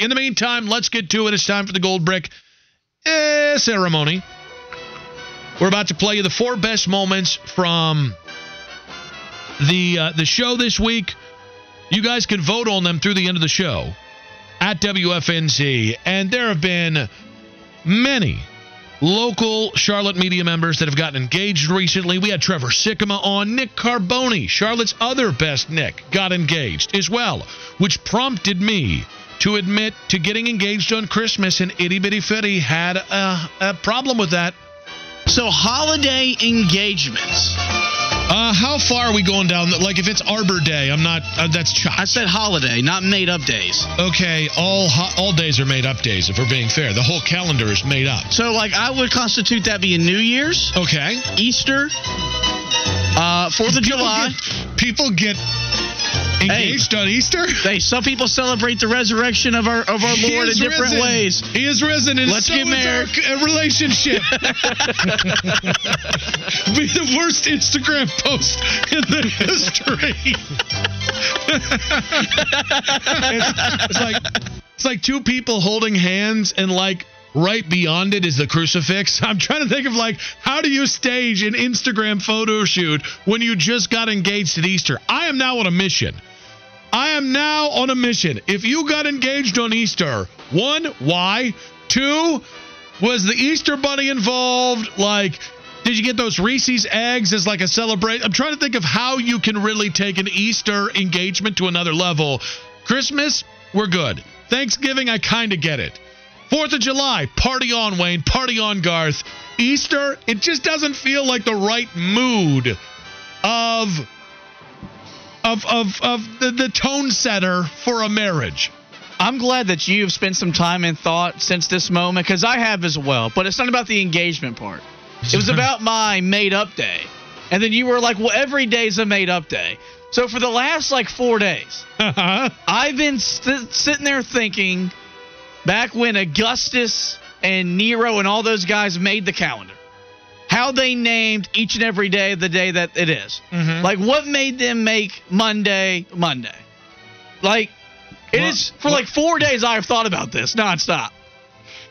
In the meantime, let's get to it. It's time for the gold brick eh, ceremony. We're about to play you the four best moments from the uh, the show this week. You guys can vote on them through the end of the show at WFNZ, and there have been many local Charlotte media members that have gotten engaged recently. We had Trevor Sikkema on. Nick Carboni, Charlotte's other best Nick, got engaged as well, which prompted me to admit to getting engaged on Christmas, and Itty Bitty Fitty had a, a problem with that. So, holiday engagements. Uh, how far are we going down? Like, if it's Arbor Day, I'm not. Uh, that's chopped. I said holiday, not made up days. Okay, all ho- all days are made up days. If we're being fair, the whole calendar is made up. So, like, I would constitute that being New Year's, Okay, Easter, uh, Fourth of July. people get engaged on Easter. Hey, some people celebrate the resurrection of our of our He Lord in different risen. ways. He is risen, and Let's so get married. our relationship. Be the worst Instagram post in the history. it's, it's like it's like two people holding hands, and like right beyond it is the crucifix. I'm trying to think of like how do you stage an Instagram photo shoot when you just got engaged at Easter? I am now on a mission. I am now on a mission. If you got engaged on Easter, one, why? Two, was the Easter bunny involved? Like, did you get those Reese's eggs as like a celebration? I'm trying to think of how you can really take an Easter engagement to another level. Christmas, we're good. Thanksgiving, I kind of get it. Fourth of July, party on, Wayne, party on, Garth. Easter, it just doesn't feel like the right mood of of of of the, the tone setter for a marriage. I'm glad that you've spent some time and thought since this moment because I have as well. But it's not about the engagement part. It was about my made up day. And then you were like, well, every day's a made up day. So for the last like four days, uh-huh. I've been st- sitting there thinking back when Augustus and Nero and all those guys made the calendar, how they named each and every day the day that it is. Mhm. Like, what made them make Monday Monday? Like, it is Well- for like four days. I've thought about this nonstop.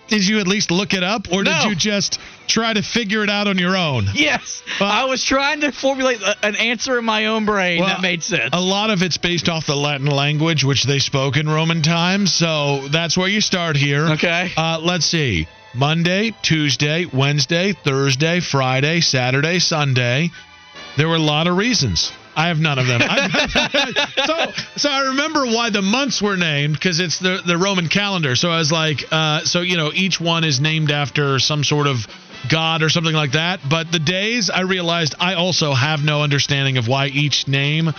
Did you at least look it up, or No. did you just try to figure it out on your own? Yes, Well- I was trying to formulate an answer in my own brain Well, that made sense. A lot of it's based off the Latin language, which they spoke in Roman times. So that's where you start here. Okay. Uh, let's see. Monday, Tuesday, Wednesday, Thursday, Friday, Saturday, Sunday. There were a lot of reasons. I have none of them. So, so I remember why the months were named because it's the the Roman calendar. So I was like, uh, so you know, each one is named after some sort of god or something like that. But the days, I realized I also have no understanding of why each name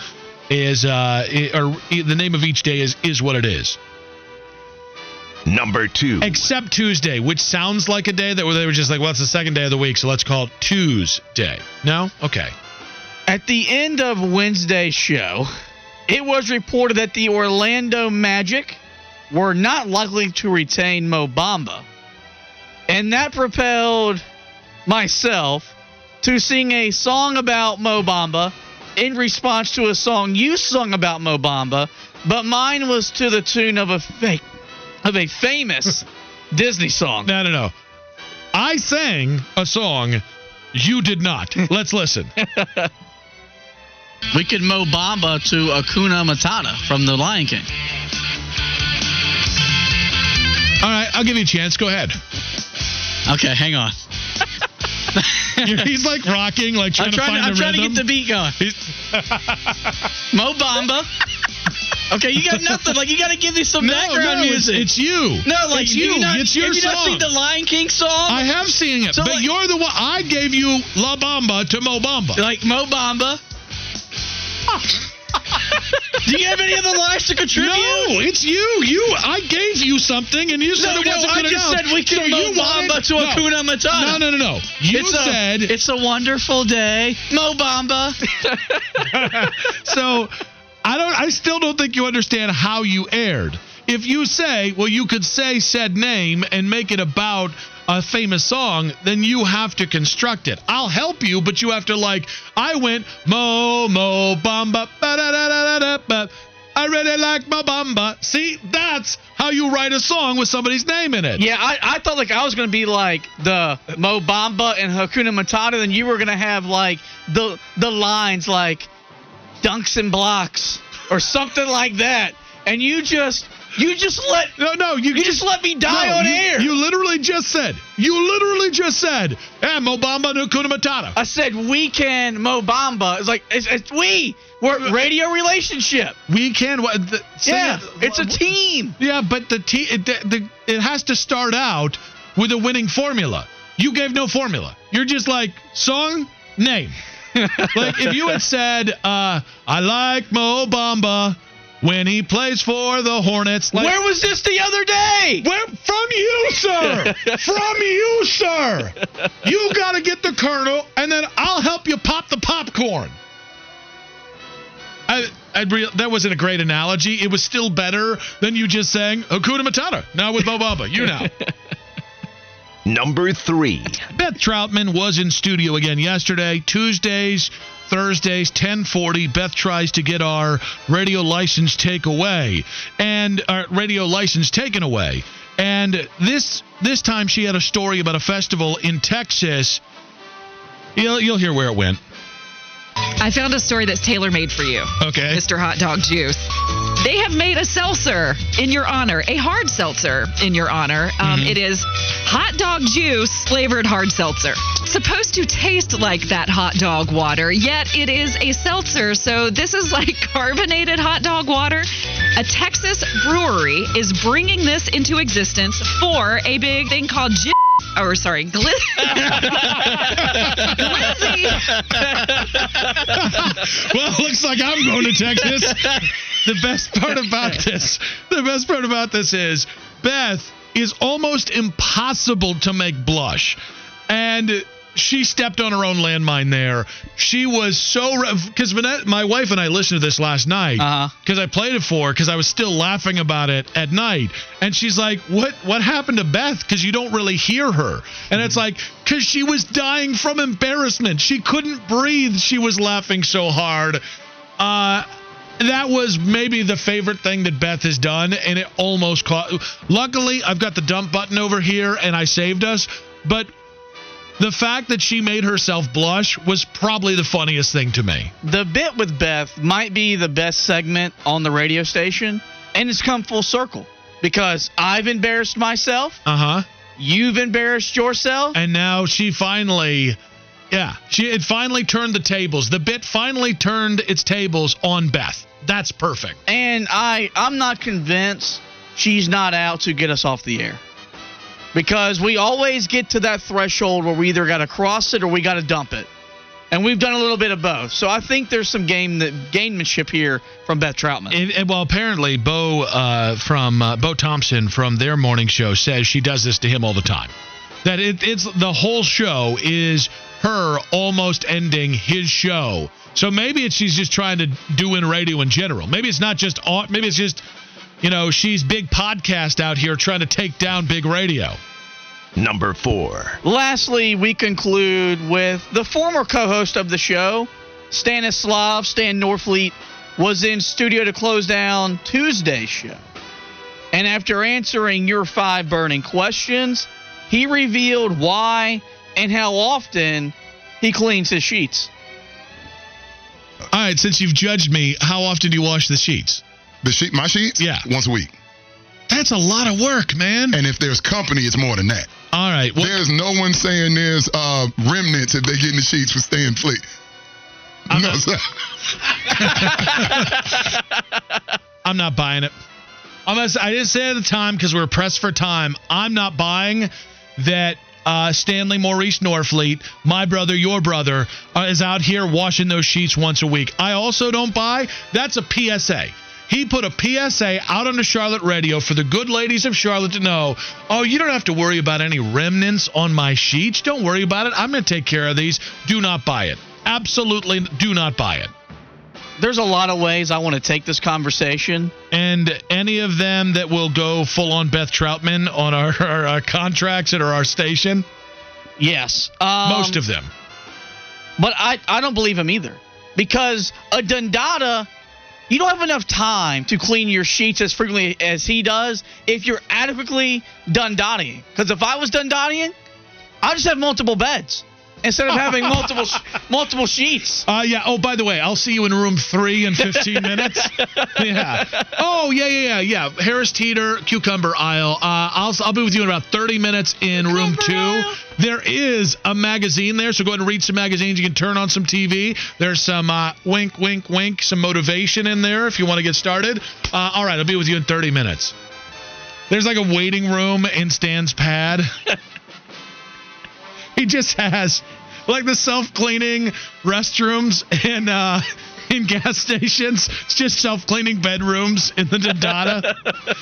is, uh, or the name of each day is is what it is. Number two. Except Tuesday, which sounds like a day that they were just like, well, it's the second day of the week, so let's call it Tuesday. No? Okay. At the end of Wednesday's show, it was reported that the Orlando Magic were not likely to retain Mo Bamba. And that propelled myself to sing a song about Mo Bamba in response to a song you sung about Mo Bamba, but mine was to the tune of a fake of a famous Disney song. No, no, no. I sang a song. You did not. Let's listen. We could Mo Bamba to Hakuna Matata from The Lion King. All right, I'll give you a chance. Go ahead. Okay, hang on. He's like rocking, like trying I'm to trying, find to, I'm the trying to rhythm. get the beat going. Mo Bamba. Okay, you got nothing. Like you got to give me some no, background no, music. it's you. no, like it's do you. not, it's your have you song. not seen the Lion King song? I have seen it, So, but like- you're the one. I gave you La Bamba to Mo Bamba. like Mo Bamba. Do you have any other lines to contribute? No, it's you. You. I gave you something, and you said No, it wasn't I good just enough. said we can you Mo Bamba to no. Hakuna Matata. No, no, no, no. You it's said a, it's a wonderful day, Mo Bamba. so. I still don't think you understand how you aired. If you say, well, you could say said name and make it about a famous song, then you have to construct it. I'll help you, but you have to like. I went mo mo bamba ba da da da da da. I really like my bamba. See, that's how you write a song with somebody's name in it. Yeah, I, I thought like I was gonna be like the Mo Bamba and Hakuna Matata, then you were gonna have like the the lines like dunks and blocks or something like that, and you just you just let No, no, you, you just let me die no, on you, air. You literally just said. You literally just said. Eh, mo bamba no kuna matata. I said we can Mo Bamba. It's like it's, it's we. We're radio relationship. We can. What? The, say Yeah, it- it's a team. Yeah, but the te- it, the, the, it has to start out with a winning formula. You gave no formula. You're just like song name. like if you had said, uh, "I like Mo Bamba when he plays for the Hornets." Like, Where was this the other day? Where from you, sir? from you, sir. You got to get the kernel, and then I'll help you pop the popcorn. I, I re- that wasn't a great analogy. It was still better than you just saying Hakuna Matata. Now with Mo Bamba, you know. Number three. Beth Troutman was in studio again yesterday. Tuesdays, Thursdays, 1040. Beth tries to get our radio license take away and our radio license taken away. And this this time she had a story about a festival in Texas. You'll, you'll hear where it went. I found a story that's tailor made for you, Okay. Mr. Hot Dog Juice. They have made a seltzer in your honor, a hard seltzer in your honor. Um, it is hot dog juice flavored hard seltzer. Supposed to taste like that hot dog water, yet it is a seltzer. So this is like carbonated hot dog water. A Texas brewery is bringing this into existence for a big thing called Jim. Or sorry, Gli- Glizzy. well, it looks like I'm going to Texas. the best part about this, the best part about this is Beth is almost impossible to make blush. And she stepped on her own landmine there. She was so because my wife and I listened to this last night Uh-huh. because I played it for because I was still laughing about it at night. And she's like, "What? What happened to Beth? Because you don't really hear her." And it's like, because she was dying from embarrassment. She couldn't breathe. She was laughing so hard. Uh, that was maybe the favorite thing that Beth has done, and it almost caught. Luckily, I've got the dump button over here, and I saved us. But the fact that she made herself blush was probably the funniest thing to me. The bit with Beth might be the best segment on the radio station, and it's come full circle because I've embarrassed myself, Uh huh. you've embarrassed yourself. And now she finally, yeah, she had finally turned the tables. The bit finally turned its tables on Beth. That's perfect. And I, I'm not convinced she's not out to get us off the air. Because we always get to that threshold where we either got to cross it or we got to dump it. And we've done a little bit of both. So I think there's some game that gamemanship here from Beth Troutman. And, and well, apparently, Bo uh, from uh, Bo Thompson from their morning show says she does this to him all the time. That it, it's the whole show is her almost ending his show. So maybe it's she's just trying to do in radio in general. Maybe it's not just au- maybe it's just you know she's big podcast out here trying to take down big radio. Number four. Lastly, we conclude with the former co-host of the show, Stanislav Stan Norfleet, was in studio to close down Tuesday's show. And after answering your five burning questions, he revealed why and how often he cleans his sheets. All right, since you've judged me, how often do you wash the sheets? The sheet, my sheets? Yeah. Once a week. That's a lot of work, man. And if there's company, it's more than that. All right, well, There's no one saying there's uh, remnants if they get in the sheets for staying fleet. I'm no, not-. I'm not buying it. I'm not, I didn't say at the time because we are pressed for time. I'm not buying that uh, Stanley Maurice Norfleet, my brother, your brother, uh, is out here washing those sheets once a week. I also don't buy. That's a PSA. He put a PSA out on the Charlotte radio for the good ladies of Charlotte to know oh, you don't have to worry about any remnants on my sheets. Don't worry about it. I'm going to take care of these. Do not buy it. Absolutely do not buy it. There's a lot of ways I want to take this conversation. And any of them that will go full on Beth Troutman on our, our, our contracts at our station? Yes. Um, Most of them. But I, I don't believe him either. Because a Dundada you don't have enough time to clean your sheets as frequently as he does if you're adequately Dundadian. Because if I was Dundadian, I'd just have multiple beds instead of having multiple multiple sheets. Uh, yeah. Oh, by the way, I'll see you in room three in 15 minutes. yeah. Oh, yeah, yeah, yeah, yeah. Harris Teeter, cucumber aisle. Uh, I'll I'll be with you in about 30 minutes in room two. Aisle. There is a magazine there, so go ahead and read some magazines. You can turn on some TV. There's some uh, wink, wink, wink, some motivation in there if you want to get started. Uh, all right, I'll be with you in 30 minutes. There's like a waiting room in Stan's pad. he just has like the self cleaning restrooms and uh, in gas stations. It's just self cleaning bedrooms in the Dada.